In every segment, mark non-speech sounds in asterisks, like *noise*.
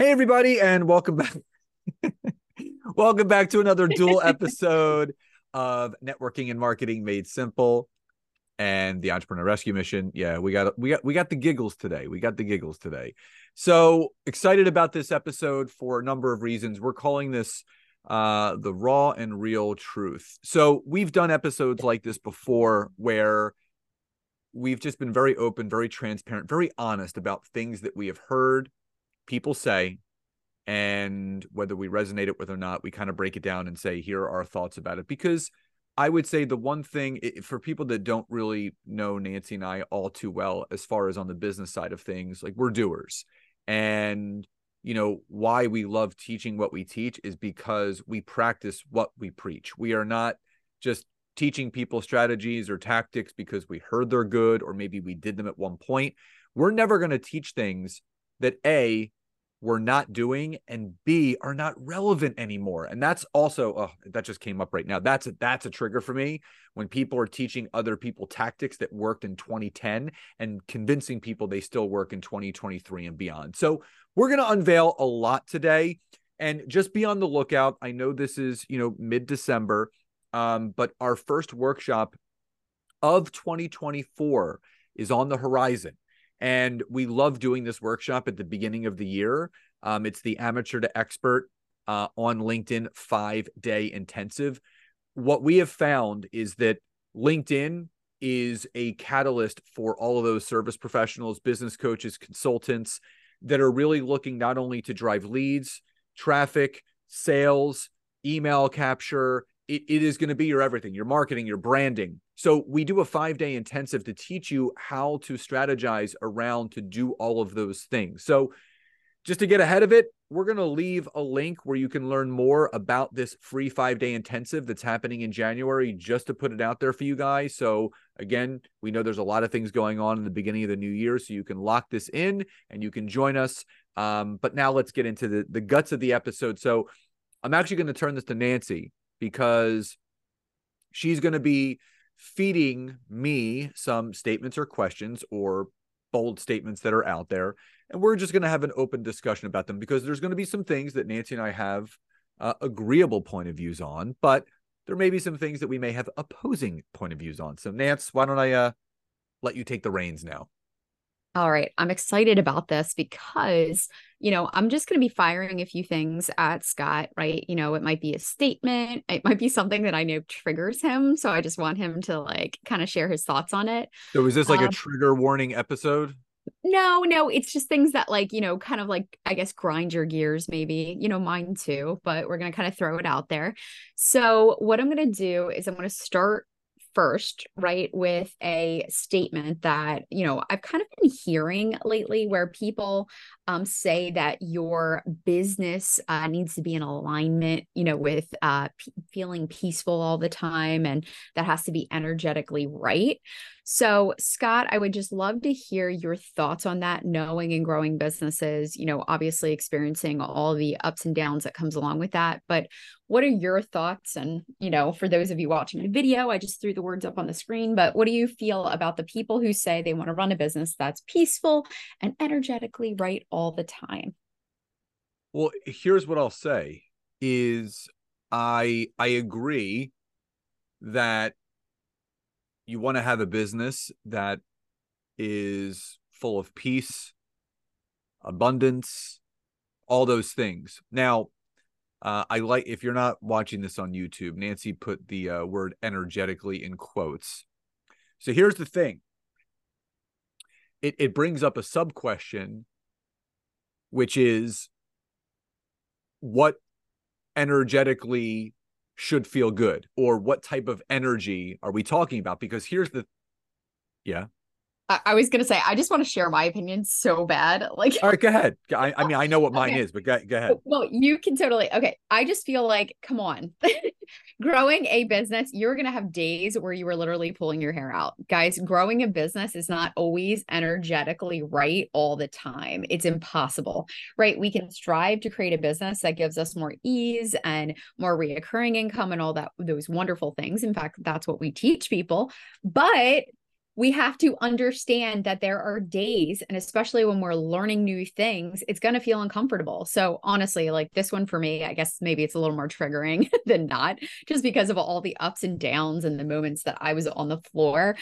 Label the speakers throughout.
Speaker 1: Hey, everybody, and welcome back. *laughs* welcome back to another dual *laughs* episode of Networking and Marketing Made Simple and the Entrepreneur Rescue Mission. Yeah, we got we got we got the giggles today. We got the giggles today. So excited about this episode for a number of reasons. We're calling this uh the raw and real truth. So we've done episodes like this before where we've just been very open, very transparent, very honest about things that we have heard people say and whether we resonate it with or not we kind of break it down and say here are our thoughts about it. Because i would say the one thing for people that don't really know nancy and i all too well as far as on the business side of things like we're doers. And you know why we love teaching what we teach is because we practice what we preach. We are not just teaching people strategies or tactics because we heard they're good or maybe we did them at one point. We're never going to teach things that a we're not doing and b are not relevant anymore. And that's also oh that just came up right now. That's a that's a trigger for me when people are teaching other people tactics that worked in 2010 and convincing people they still work in 2023 and beyond. So we're going to unveil a lot today. And just be on the lookout. I know this is you know mid december um, but our first workshop of 2024 is on the horizon and we love doing this workshop at the beginning of the year. Um, it's the amateur to expert uh, on LinkedIn five day intensive. What we have found is that LinkedIn is a catalyst for all of those service professionals, business coaches, consultants that are really looking not only to drive leads, traffic, sales, email capture, it, it is going to be your everything, your marketing, your branding. So we do a five day intensive to teach you how to strategize around to do all of those things. So just to get ahead of it, we're going to leave a link where you can learn more about this free five day intensive that's happening in January, just to put it out there for you guys. So, again, we know there's a lot of things going on in the beginning of the new year. So, you can lock this in and you can join us. Um, but now let's get into the, the guts of the episode. So, I'm actually going to turn this to Nancy because she's going to be feeding me some statements or questions or bold statements that are out there. And we're just going to have an open discussion about them because there's going to be some things that Nancy and I have uh, agreeable point of views on, but there may be some things that we may have opposing point of views on. So, Nance, why don't I uh, let you take the reins now?
Speaker 2: All right. I'm excited about this because, you know, I'm just going to be firing a few things at Scott, right? You know, it might be a statement, it might be something that I know triggers him. So I just want him to like kind of share his thoughts on it.
Speaker 1: So is this like um, a trigger warning episode?
Speaker 2: No, no, it's just things that like, you know, kind of like I guess grind your gears maybe, you know, mine too, but we're going to kind of throw it out there. So, what I'm going to do is I'm going to start first, right, with a statement that, you know, I've kind of been hearing lately where people um, say that your business uh, needs to be in alignment, you know, with uh, p- feeling peaceful all the time and that has to be energetically right. So, Scott, I would just love to hear your thoughts on that, knowing and growing businesses, you know, obviously experiencing all the ups and downs that comes along with that. But what are your thoughts? And, you know, for those of you watching the video, I just threw the words up on the screen, but what do you feel about the people who say they want to run a business that's peaceful and energetically right all the time?
Speaker 1: Well, here's what I'll say is I I agree that you want to have a business that is full of peace, abundance, all those things. Now, uh, I like if you're not watching this on YouTube, Nancy put the uh, word energetically in quotes. So here's the thing. It it brings up a sub question, which is what energetically should feel good or what type of energy are we talking about because here's the yeah
Speaker 2: I, I was gonna say I just want to share my opinion so bad. Like,
Speaker 1: all right, go ahead. I, I *laughs* mean, I know what mine okay. is, but go, go ahead.
Speaker 2: Well, you can totally. Okay, I just feel like, come on, *laughs* growing a business, you're gonna have days where you are literally pulling your hair out, guys. Growing a business is not always energetically right all the time. It's impossible, right? We can strive to create a business that gives us more ease and more reoccurring income and all that those wonderful things. In fact, that's what we teach people, but we have to understand that there are days, and especially when we're learning new things, it's going to feel uncomfortable. So, honestly, like this one for me, I guess maybe it's a little more triggering *laughs* than not, just because of all the ups and downs and the moments that I was on the floor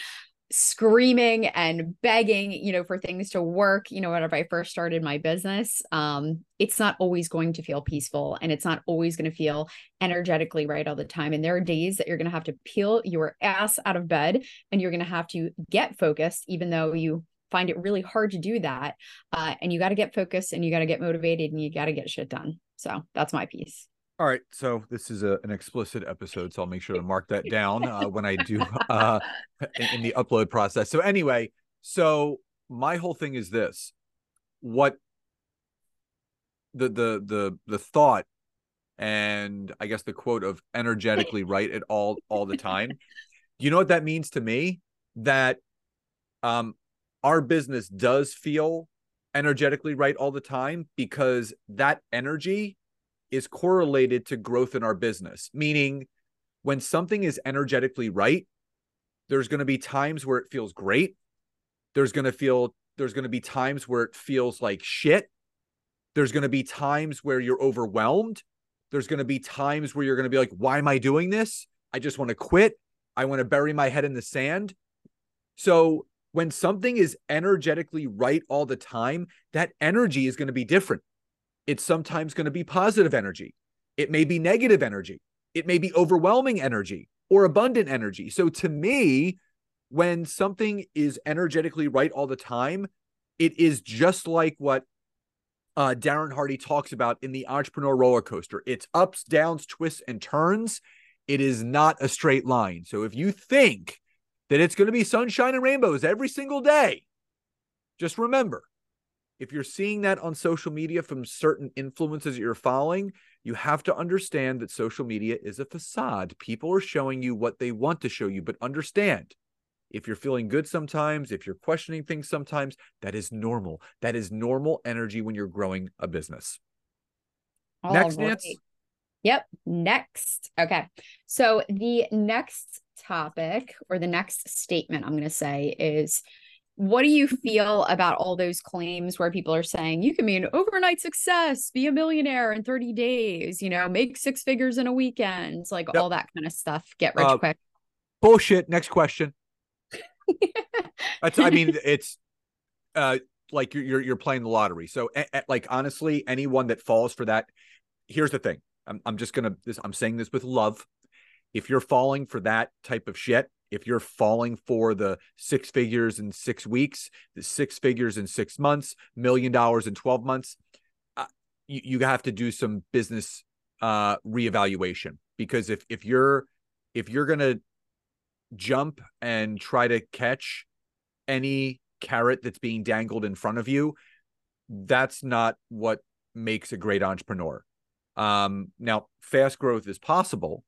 Speaker 2: screaming and begging you know for things to work you know whenever i first started my business um it's not always going to feel peaceful and it's not always going to feel energetically right all the time. And there are days that you're going to have to peel your ass out of bed and you're going to have to get focused even though you find it really hard to do that uh, and you got to get focused and you got to get motivated and you got to get shit done. So that's my piece
Speaker 1: all right, so this is a, an explicit episode, so I'll make sure to mark that down uh, when I do *laughs* uh, in, in the upload process. So anyway, so my whole thing is this: what the the the the thought and I guess the quote of energetically right at all all the time. *laughs* You know what that means to me? That um our business does feel energetically right all the time because that energy is correlated to growth in our business, meaning when something is energetically right, there's going to be times where it feels great. There's going to feel there's going to be times where it feels like shit. There's going to be times where you're overwhelmed. There's going to be times where you're going to be like, why am I doing this? I just want to quit. I want to bury my head in the sand. So when something is energetically right all the time, that energy is going to be different. It's sometimes going to be positive energy. It may be negative energy. It may be overwhelming energy or abundant energy. So to me, when something is energetically right all the time, it is just like what uh, Darren Hardy talks about in the entrepreneur roller coaster. It's ups, downs, twists, and turns. It is not a straight line. So if you think that it's going to be sunshine and rainbows every single day, just remember if you're seeing that on social media from certain influences that you're following, you have to understand that social media is a facade. People are showing you what they want to show you, but understand if you're feeling good sometimes, if you're questioning things sometimes, that is normal. That is normal energy when you're growing a business.
Speaker 2: All next, right. Nance. Yep. Next. Okay. So the next topic or the next statement I'm going to say is what do you feel about all those claims where people are saying you can be an overnight success, be a millionaire in 30 days, you know, make six figures in a weekend, like yep. all that kind of stuff, get rich uh, quick?
Speaker 1: Bullshit. Next question. *laughs* That's, I mean, it's uh, like you're, you're, playing the lottery. So, a, a, like, honestly, anyone that falls for that, here's the thing. I'm, I'm just gonna. This, I'm saying this with love. If you're falling for that type of shit, if you're falling for the six figures in six weeks, the six figures in six months, million dollars in 12 months, uh, you, you have to do some business uh, reevaluation because if, if you're, if you're going to jump and try to catch any carrot that's being dangled in front of you, that's not what makes a great entrepreneur. Um, now, fast growth is possible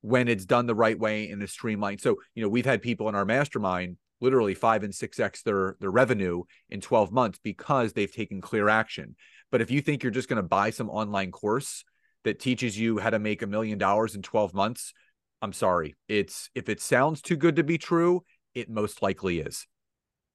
Speaker 1: when it's done the right way in a streamlined. So, you know, we've had people in our mastermind literally five and six X their their revenue in 12 months because they've taken clear action. But if you think you're just going to buy some online course that teaches you how to make a million dollars in 12 months, I'm sorry. It's if it sounds too good to be true, it most likely is.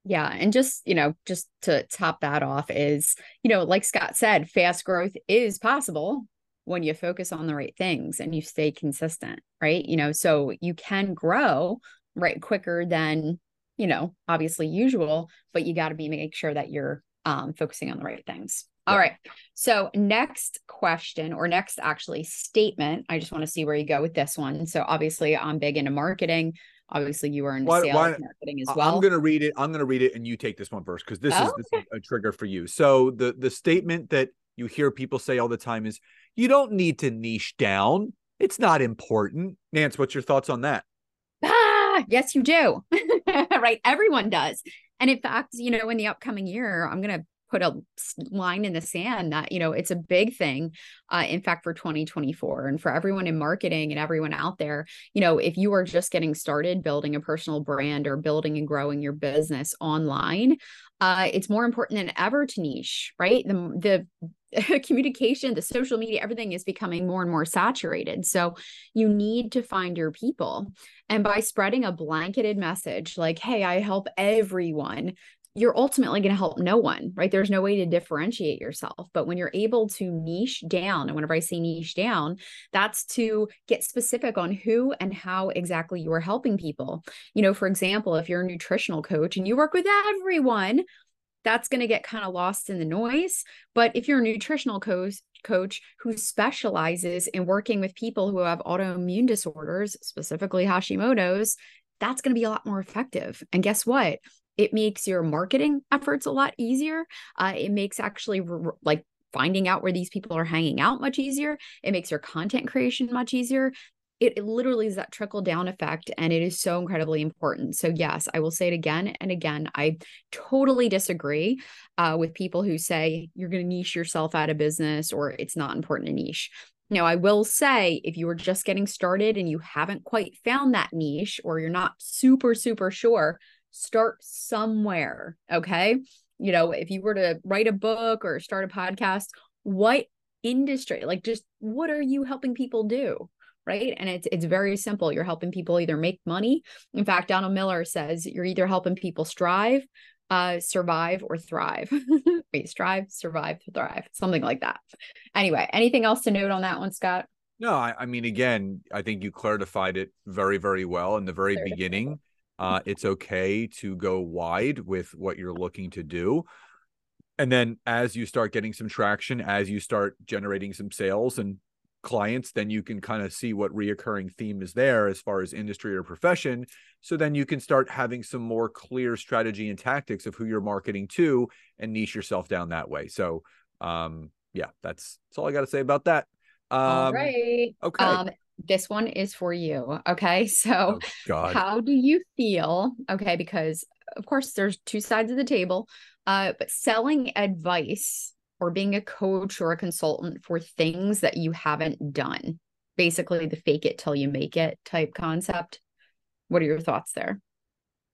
Speaker 2: Yeah. And just, you know, just to top that off is, you know, like Scott said, fast growth is possible when you focus on the right things and you stay consistent, right? You know, so you can grow right quicker than, you know, obviously usual, but you got to be make sure that you're um, focusing on the right things. All right. So, next question or next actually statement. I just want to see where you go with this one. So, obviously, I'm big into marketing. Obviously, you are in why, sales why, marketing as well.
Speaker 1: I'm going to read it. I'm going to read it, and you take this one first because this, oh, is, this okay. is a trigger for you. So, the the statement that you hear people say all the time is you don't need to niche down. It's not important. Nance, what's your thoughts on that?
Speaker 2: Ah, yes, you do. *laughs* right. Everyone does. And in fact, you know, in the upcoming year, I'm going to put a line in the sand that you know it's a big thing uh, in fact for 2024 and for everyone in marketing and everyone out there you know if you are just getting started building a personal brand or building and growing your business online uh, it's more important than ever to niche right? The the *laughs* communication the social media everything is becoming more and more saturated. So you need to find your people. And by spreading a blanketed message like hey i help everyone you're ultimately going to help no one, right? There's no way to differentiate yourself. But when you're able to niche down, and whenever I say niche down, that's to get specific on who and how exactly you are helping people. You know, for example, if you're a nutritional coach and you work with everyone, that's going to get kind of lost in the noise. But if you're a nutritional coach, coach who specializes in working with people who have autoimmune disorders, specifically Hashimoto's, that's going to be a lot more effective. And guess what? It makes your marketing efforts a lot easier. Uh, it makes actually re- like finding out where these people are hanging out much easier. It makes your content creation much easier. It, it, literally is that trickle down effect and it is so incredibly important so yes i will say it again and again i totally disagree uh, with people who say you're going to niche yourself out of business or it's not important to niche now, I will say if you are just getting started and you haven't quite found that niche or you're not super, super sure, start somewhere. Okay. You know, if you were to write a book or start a podcast, what industry, like just what are you helping people do? Right. And it's it's very simple. You're helping people either make money. In fact, Donald Miller says you're either helping people strive, uh, survive, or thrive. *laughs* Wait, strive, survive, thrive, something like that. Anyway, anything else to note on that one, Scott?
Speaker 1: No, I, I mean, again, I think you clarified it very, very well in the very beginning. Uh, it's okay to go wide with what you're looking to do. And then as you start getting some traction, as you start generating some sales and clients, then you can kind of see what reoccurring theme is there as far as industry or profession. So then you can start having some more clear strategy and tactics of who you're marketing to and niche yourself down that way. So um yeah, that's that's all I got to say about that.
Speaker 2: Um, all right. Okay. Um, this one is for you. Okay. *laughs* So, oh, how do you feel? Okay. Because, of course, there's two sides of the table, uh, but selling advice or being a coach or a consultant for things that you haven't done, basically the fake it till you make it type concept. What are your thoughts there?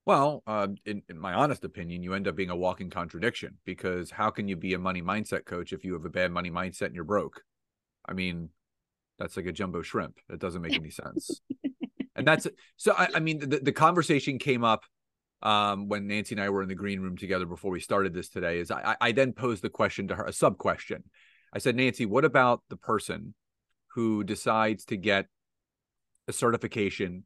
Speaker 1: Well, uh, in, in, my honest opinion, you end up being a walking contradiction because how can you be a money mindset coach if you have a bad money mindset and you're broke? I mean, that's like a jumbo shrimp. It doesn't make any sense. *laughs* and that's so. I, I mean, the, the conversation came up um, when Nancy and I were in the green room together before we started this today. Is I, I then posed the question to her, a sub question. I said, Nancy, what about the person who decides to get a certification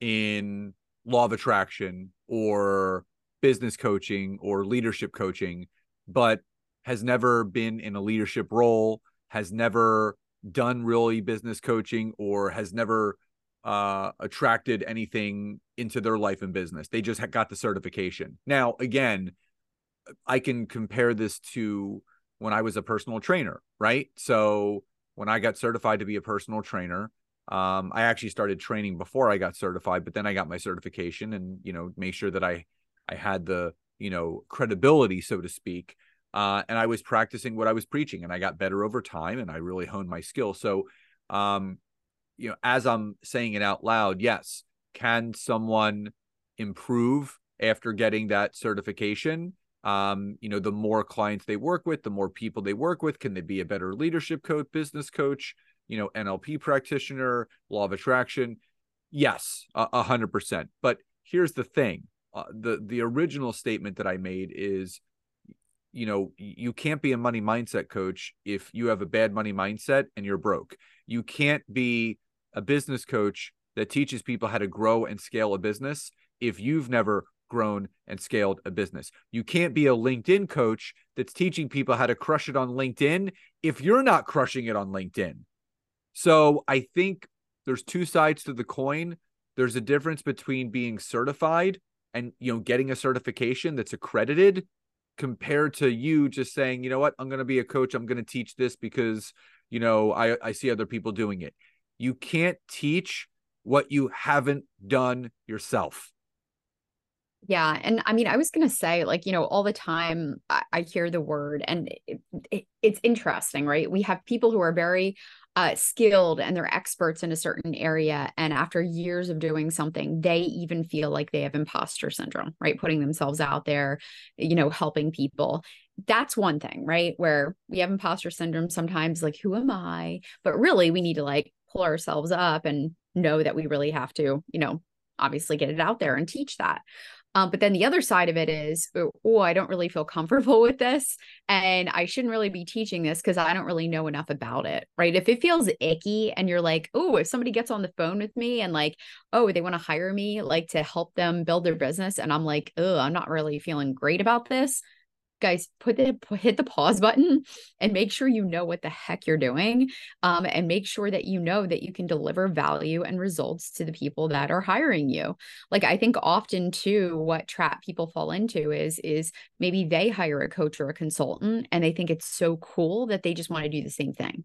Speaker 1: in law of attraction or business coaching or leadership coaching, but has never been in a leadership role, has never done really business coaching or has never uh, attracted anything into their life and business. They just got the certification. Now, again, I can compare this to when I was a personal trainer, right? So when I got certified to be a personal trainer, um, I actually started training before I got certified, but then I got my certification and you know make sure that I I had the you know credibility, so to speak, uh, and I was practicing what I was preaching, and I got better over time, and I really honed my skill. So, um, you know, as I'm saying it out loud, yes, can someone improve after getting that certification? Um, you know, the more clients they work with, the more people they work with, can they be a better leadership coach, business coach? You know, NLP practitioner, law of attraction. Yes, a hundred percent. But here's the thing: uh, the the original statement that I made is you know you can't be a money mindset coach if you have a bad money mindset and you're broke. You can't be a business coach that teaches people how to grow and scale a business if you've never grown and scaled a business. You can't be a linkedin coach that's teaching people how to crush it on linkedin if you're not crushing it on linkedin. So i think there's two sides to the coin. There's a difference between being certified and you know getting a certification that's accredited compared to you just saying, you know what, I'm going to be a coach. I'm going to teach this because, you know, I, I see other people doing it. You can't teach what you haven't done yourself.
Speaker 2: Yeah. And I mean, I was going to say, like, you know, all the time I, I hear the word and it, it, it's interesting, right? We have people who are very uh, skilled and they're experts in a certain area. And after years of doing something, they even feel like they have imposter syndrome, right? Putting themselves out there, you know, helping people. That's one thing, right? Where we have imposter syndrome sometimes, like, who am I? But really, we need to like pull ourselves up and know that we really have to, you know, obviously get it out there and teach that. Um, but then the other side of it is, oh, oh, I don't really feel comfortable *laughs* with this. And I shouldn't really be teaching this because I don't really know enough about it. Right. If it feels icky and you're like, oh, if somebody gets on the phone with me and like, oh, they want to hire me like to help them build their business. And I'm like, oh, I'm not really feeling great about this guys put the hit the pause button and make sure you know what the heck you're doing um, and make sure that you know that you can deliver value and results to the people that are hiring you like i think often too what trap people fall into is is maybe they hire a coach or a consultant and they think it's so cool that they just want to do the same thing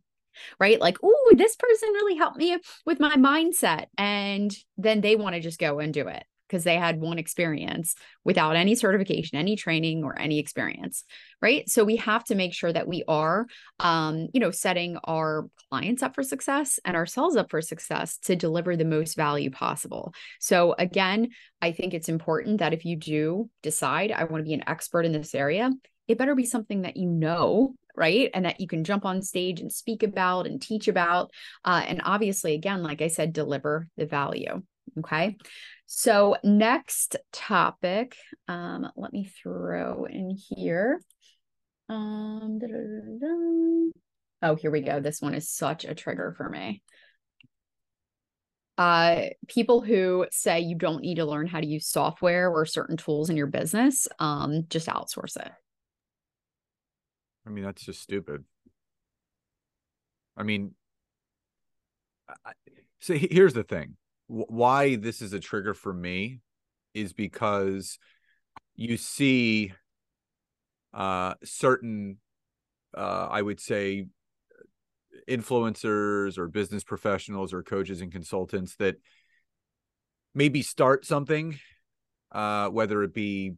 Speaker 2: right? Like, oh, this person really helped me with my mindset. And then they want to just go and do it because they had one experience without any certification, any training, or any experience, right? So we have to make sure that we are, um, you know, setting our clients up for success and ourselves up for success to deliver the most value possible. So again, I think it's important that if you do decide I want to be an expert in this area, it better be something that you know right and that you can jump on stage and speak about and teach about uh, and obviously again like i said deliver the value okay so, next topic, um, let me throw in here. Um, oh, here we go. This one is such a trigger for me. Uh, people who say you don't need to learn how to use software or certain tools in your business, um, just outsource it.
Speaker 1: I mean, that's just stupid. I mean, I, so here's the thing why this is a trigger for me is because you see uh certain uh i would say influencers or business professionals or coaches and consultants that maybe start something uh whether it be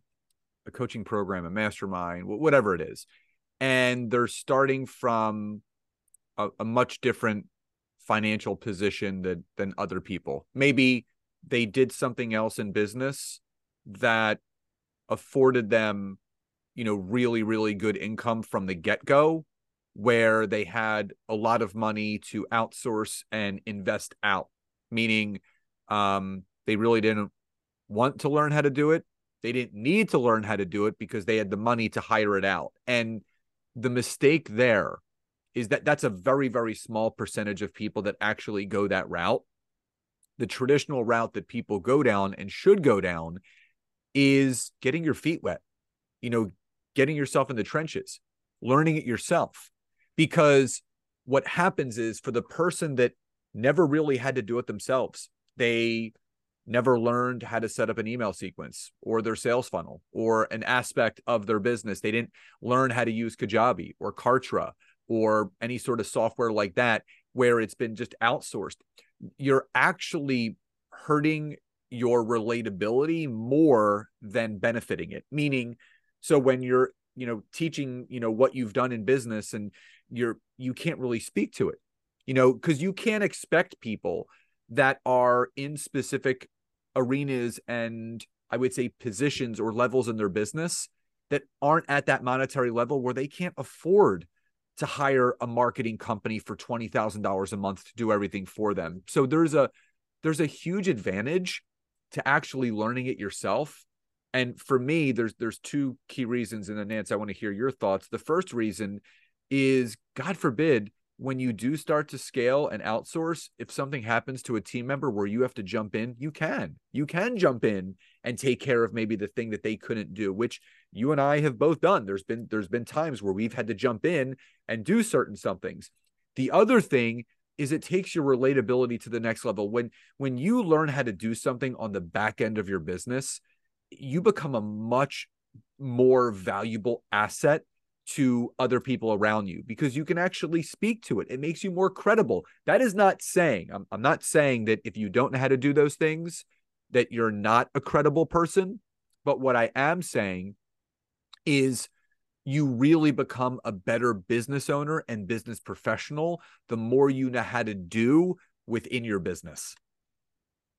Speaker 1: a coaching program a mastermind whatever it is and they're starting from a, a much different financial position than than other people. Maybe they did something else in business that afforded them, you know, really really good income from the get-go where they had a lot of money to outsource and invest out, meaning um, they really didn't want to learn how to do it. They didn't need to learn how to do it because they had the money to hire it out. And the mistake there is that that's a very very small percentage of people that actually go that route. The traditional route that people go down and should go down is getting your feet wet you know getting yourself in the trenches learning it yourself. Because what happens is for the person that never really had to do it themselves they never learned how to set up an email sequence or their sales funnel or an aspect of their business. They didn't learn how to use kajabi or kartra or any sort of software like that where it's been just outsourced you're actually hurting your relatability more than benefiting it. Meaning so when you're you know teaching you know what you've done in business and you're you can't really speak to it you know because you can't expect people that are in specific arenas and i would say positions or levels in their business that aren't at that monetary level where they can't afford to hire a marketing company for $20,000 a month to do everything for them. So there's a there's a huge advantage to actually learning it yourself. And for me, there's there's two key reasons and then Nance, I want to hear your thoughts. The first reason is God forbid when you do start to scale and outsource, if something happens to a team member where you have to jump in, you can. You can jump in and take care of maybe the thing that they couldn't do, which you and I have both done. There's been there's been times where we've had to jump in and do certain somethings. The other thing is it takes your relatability to the next level. When when you learn how to do something on the back end of your business, you become a much more valuable asset to other people around you because you can actually speak to it. It makes you more credible. That is not saying, I'm, I'm not saying that if you don't know how to do those things, that you're not a credible person. But what I am saying is you really become a better business owner and business professional the more you know how to do within your business.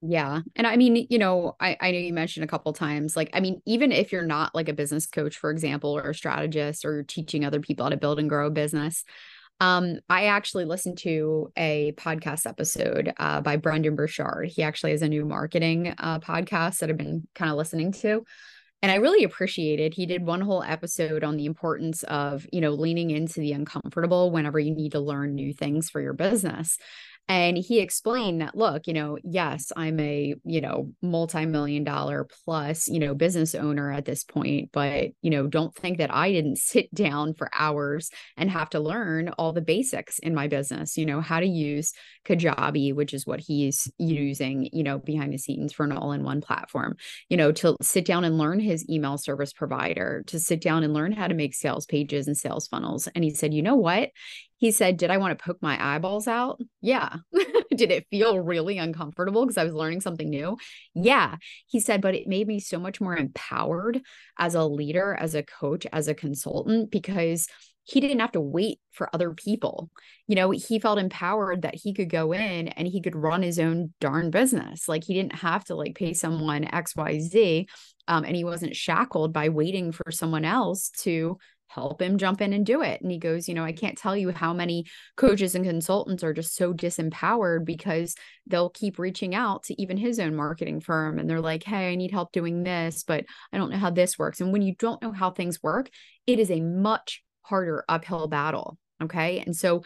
Speaker 2: Yeah. And I mean, you know, I, I know you mentioned a couple times, like, I mean, even if you're not like a business coach, for example, or a strategist or teaching other people how to build and grow a business, um, I actually listened to a podcast episode uh, by Brendon Burchard. He actually has a new marketing uh, podcast that I've been kind of listening to. And I really appreciated he did one whole episode on the importance of, you know, leaning into the uncomfortable whenever you need to learn new things for your business. And he explained that, look, you know, yes, I'm a, you know, multi-million dollar plus, you know, business owner at this point, but, you know, don't think that I didn't *laughs* sit down for hours and have to learn all the basics in my business, you know, how to use Kajabi, which is what he's using, you know, behind the scenes for an all-in-one platform, you know, to sit down and learn his email service provider, to sit down and learn how to make sales pages and sales funnels. And he said, you know what? He said, Did I want to poke my eyeballs out? Yeah. *laughs* Did it feel really uncomfortable because I was learning something new? Yeah. He said, But it made me so much more empowered as a leader, as a coach, as a consultant, because he didn't have to wait for other people. You know, he felt empowered that he could go in and he could run his own darn business. Like he didn't have to like pay someone XYZ. Um, and he wasn't shackled by waiting for someone else to help him jump in and do it. And he goes, You know, I can't tell you how many coaches and consultants are just so disempowered because they'll keep reaching out to even his own marketing firm and they're like, Hey, I need help doing this, but I don't know how this works. And when you don't know how things work, it is a much harder uphill battle. Okay. And so,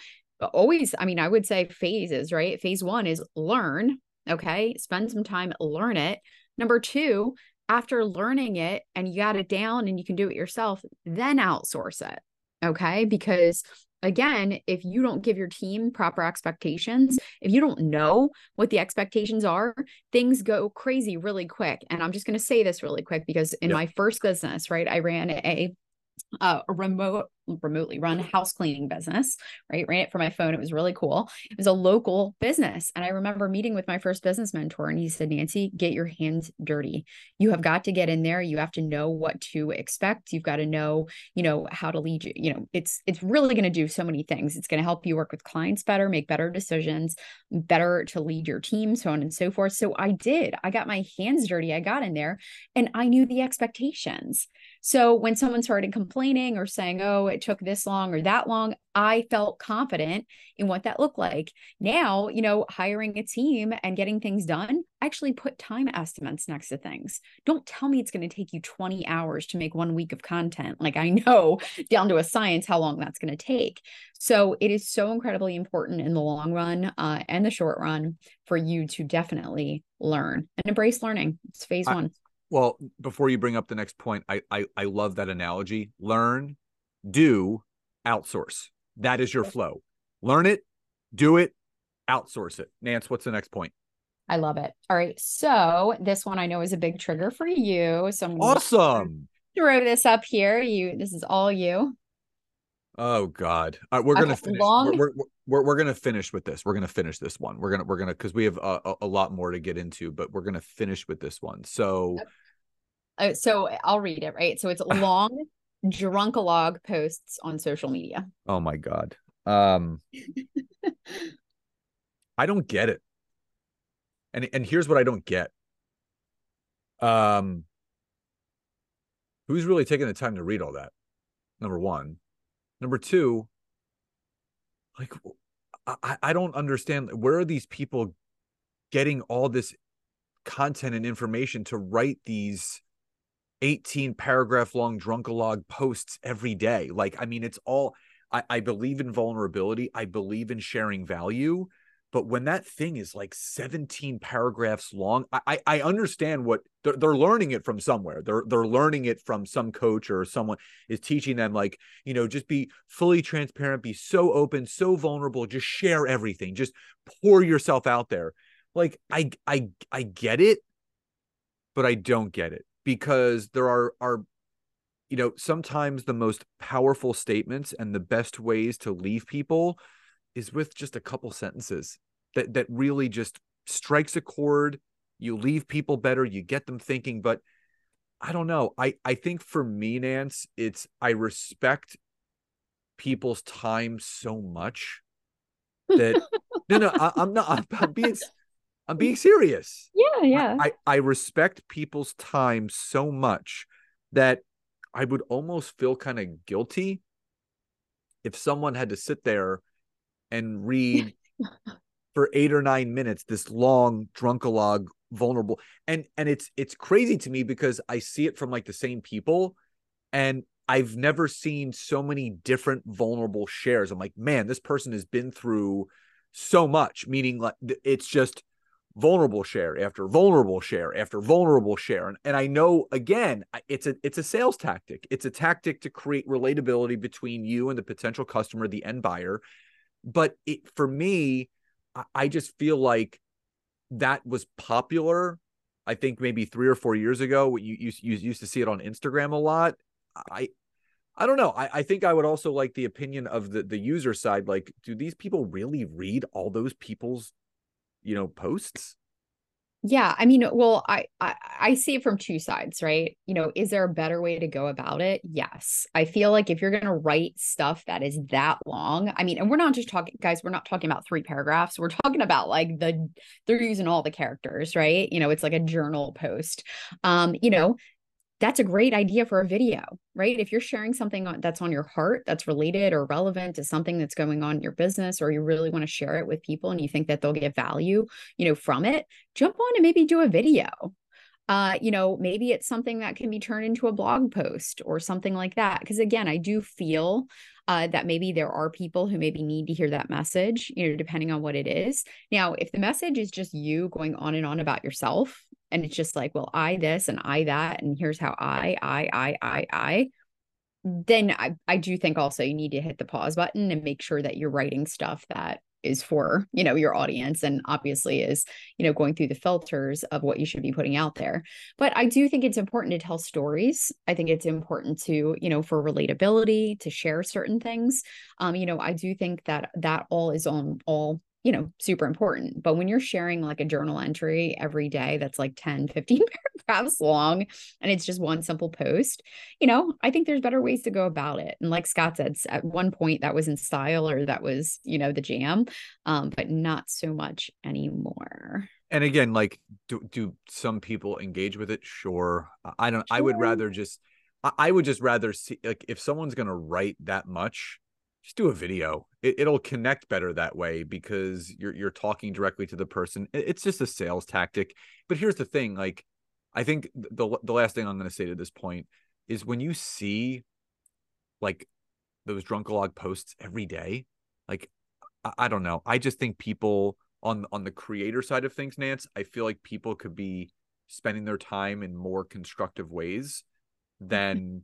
Speaker 2: always, I mean, I would say phases, right? Phase one is learn. Okay. Spend some time, learn it. Number two, after learning it and you got it down and you can do it yourself, then outsource it. Okay. Because again, if you don't give your team proper expectations, if you don't know what the expectations are, things go crazy really quick. And I'm just going to say this really quick because in my first business, right, I ran a uh, a remote remotely run house cleaning business, right? Ran it from my phone. It was really cool. It was a local business. And I remember meeting with my first business mentor, and he said, Nancy, get your hands dirty. You have got to get in there. You have to know what to expect. You've got to know, you know, how to lead you. You know, it's it's really going to do so many things. It's going to help you work with clients better, make better decisions, better to lead your team, so on and so forth. So I did. I got my hands dirty. I got in there and I knew the expectations. So when someone started complaining or saying, oh, it took this long or that long, I felt confident in what that looked like. Now, you know, hiring a team and getting things done, actually put time estimates next to things. Don't tell me it's going to take you 20 hours to make one week of content. Like I know *laughs* down to a science how long that's going to take. So it is so incredibly important in the long run uh, and the short run for you to definitely learn and embrace learning. It's phase I, one.
Speaker 1: Well, before you bring up the next point, I, I I love that analogy. Learn, do, outsource. That is your flow. Learn it, do it, outsource it. Nance, what's the next point?
Speaker 2: I love it. All right. So this one I know is a big trigger for you. So I'm
Speaker 1: awesome.
Speaker 2: Throw this up here. You this is all you.
Speaker 1: Oh God. Right, we're gonna finish. Long... We're, we're, we're, we're gonna finish with this. We're gonna finish this one. We're gonna we're gonna because we have a, a, lot more to get into, but we're gonna finish with this one. So,
Speaker 2: uh, so I'll read it. Right. So it's *laughs* long drunkalog posts on social media.
Speaker 1: Oh my God. Um, *laughs* I don't get it. And and here's what I don't get. Um, who's really taking the time to read all that? Number one. Number two, like I, I don't understand where are these people getting all this content and information to write these 18 paragraph long drunkalog posts every day. Like, I mean, it's all I, I believe in vulnerability. I believe in sharing value. But when that thing is like 17 paragraphs long, I I understand what they're, they're learning it from somewhere. They're they're learning it from some coach or someone is teaching them like, you know, just be fully transparent, be so open, so vulnerable, just share everything. Just pour yourself out there. Like I I I get it, but I don't get it because there are are you know, sometimes the most powerful statements and the best ways to leave people is with just a couple sentences that that really just strikes a chord you leave people better you get them thinking but I don't know. I I think for me, Nance, it's I respect people's time so much that *laughs* no, no, I, am not. I'm, I'm, being I'm being serious.
Speaker 2: Yeah, yeah.
Speaker 1: I, I respect people's time so much that I would almost feel kind of guilty if someone had to sit there and read *laughs* for eight or nine minutes this long drunkalog vulnerable and and it's it's crazy to me because i see it from like the same people and i've never seen so many different vulnerable shares. I'm like man this person has been through so much meaning like it's just vulnerable share after vulnerable share after vulnerable share and, and i know again it's a it's a sales tactic. It's a tactic to create relatability between you and the potential customer the end buyer but it for me I just feel like that was popular. I think maybe three or four years ago, you, you, you used to see it on Instagram a lot. I I don't know. I, I think I would also like the opinion of the the user side. Like, do these people really read all those people's, you know, posts?
Speaker 2: Yeah, I mean, well, I, I I see it from two sides, right? You know, is there a better way to go about it? Yes. I feel like if you're going to write stuff that is that long, I mean, and we're not just talking guys, we're not talking about three paragraphs. We're talking about like the they're using all the characters, right? You know, it's like a journal post. Um, you know, that's a great idea for a video, right? If you're sharing something that's on your heart that's related or relevant to something that's going on in your business, or you really want to share it with people and you think that they'll get value, you know, from it, jump on and maybe do a video. Uh, you know, maybe it's something that can be turned into a blog post or something like that. Because again, I do feel uh, that maybe there are people who maybe need to hear that message, you know, depending on what it is. Now, if the message is just you going on and on about yourself, and it's just like, well, I this and I that, and here's how I, I, I, I, I, then I, I do think also you need to hit the pause button and make sure that you're writing stuff that is for you know your audience and obviously is you know going through the filters of what you should be putting out there. But i do think it's important to tell stories. I think it's important to you know for relatability to share certain things. Um you know i do think that that all is on all you know, super important. But when you're sharing like a journal entry every day that's like 10, 15 *laughs* paragraphs long and it's just one simple post, you know, I think there's better ways to go about it. And like Scott said, at one point that was in style or that was, you know, the jam, um, but not so much anymore.
Speaker 1: And again, like, do, do some people engage with it? Sure. I don't, sure. I would rather just, I would just rather see, like, if someone's going to write that much, just do a video. It, will connect better that way because you're you're talking directly to the person. It's just a sales tactic. But here's the thing: like, I think the the last thing I'm going to say to this point is when you see like those drunkalog posts every day, like I, I don't know. I just think people on on the creator side of things, Nance, I feel like people could be spending their time in more constructive ways mm-hmm. than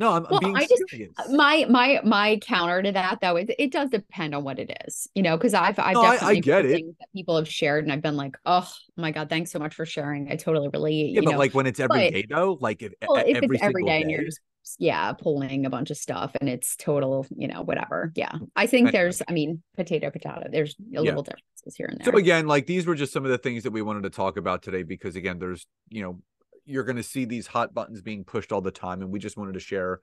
Speaker 1: no, I'm, well, I'm I just serious.
Speaker 2: my my my counter to that though is it does depend on what it is, you know, because I've I've
Speaker 1: no,
Speaker 2: definitely
Speaker 1: I, I get it.
Speaker 2: that people have shared and I've been like, oh my god, thanks so much for sharing. I totally relate.
Speaker 1: Yeah, but
Speaker 2: know?
Speaker 1: like when it's every but, day though, like if, well, if every it's every day, day and you're just
Speaker 2: yeah pulling a bunch of stuff and it's total you know whatever yeah i think there's i mean potato potato there's a yeah. little differences here and there
Speaker 1: so again like these were just some of the things that we wanted to talk about today because again there's you know you're going to see these hot buttons being pushed all the time and we just wanted to share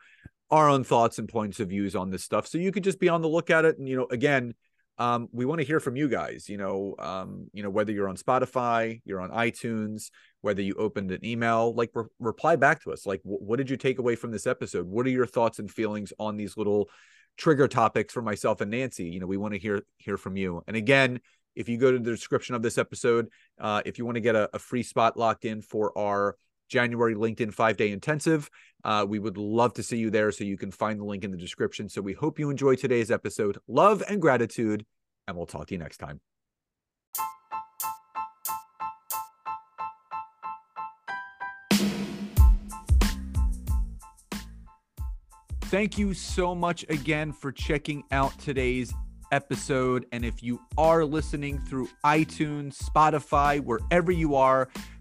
Speaker 1: our own thoughts and points of views on this stuff. So you could just be on the look at it. And, you know, again, um, we want to hear from you guys, you know, um, you know, whether you're on Spotify, you're on iTunes, whether you opened an email, like re- reply back to us. Like, what did you take away from this episode? What are your thoughts and feelings on these little trigger topics for myself and Nancy? You know, we want to hear, hear from you. And again, if you go to the description of this episode, uh, if you want to get a, a free spot locked in for our January LinkedIn five day intensive. Uh, we would love to see you there. So you can find the link in the description. So we hope you enjoy today's episode. Love and gratitude. And we'll talk to you next time. Thank you so much again for checking out today's episode. And if you are listening through iTunes, Spotify, wherever you are,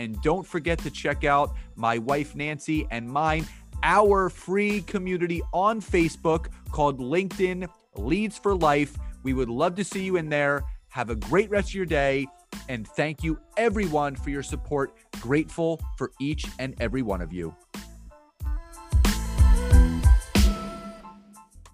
Speaker 1: And don't forget to check out my wife, Nancy, and mine, our free community on Facebook called LinkedIn Leads for Life. We would love to see you in there. Have a great rest of your day. And thank you, everyone, for your support. Grateful for each and every one of you.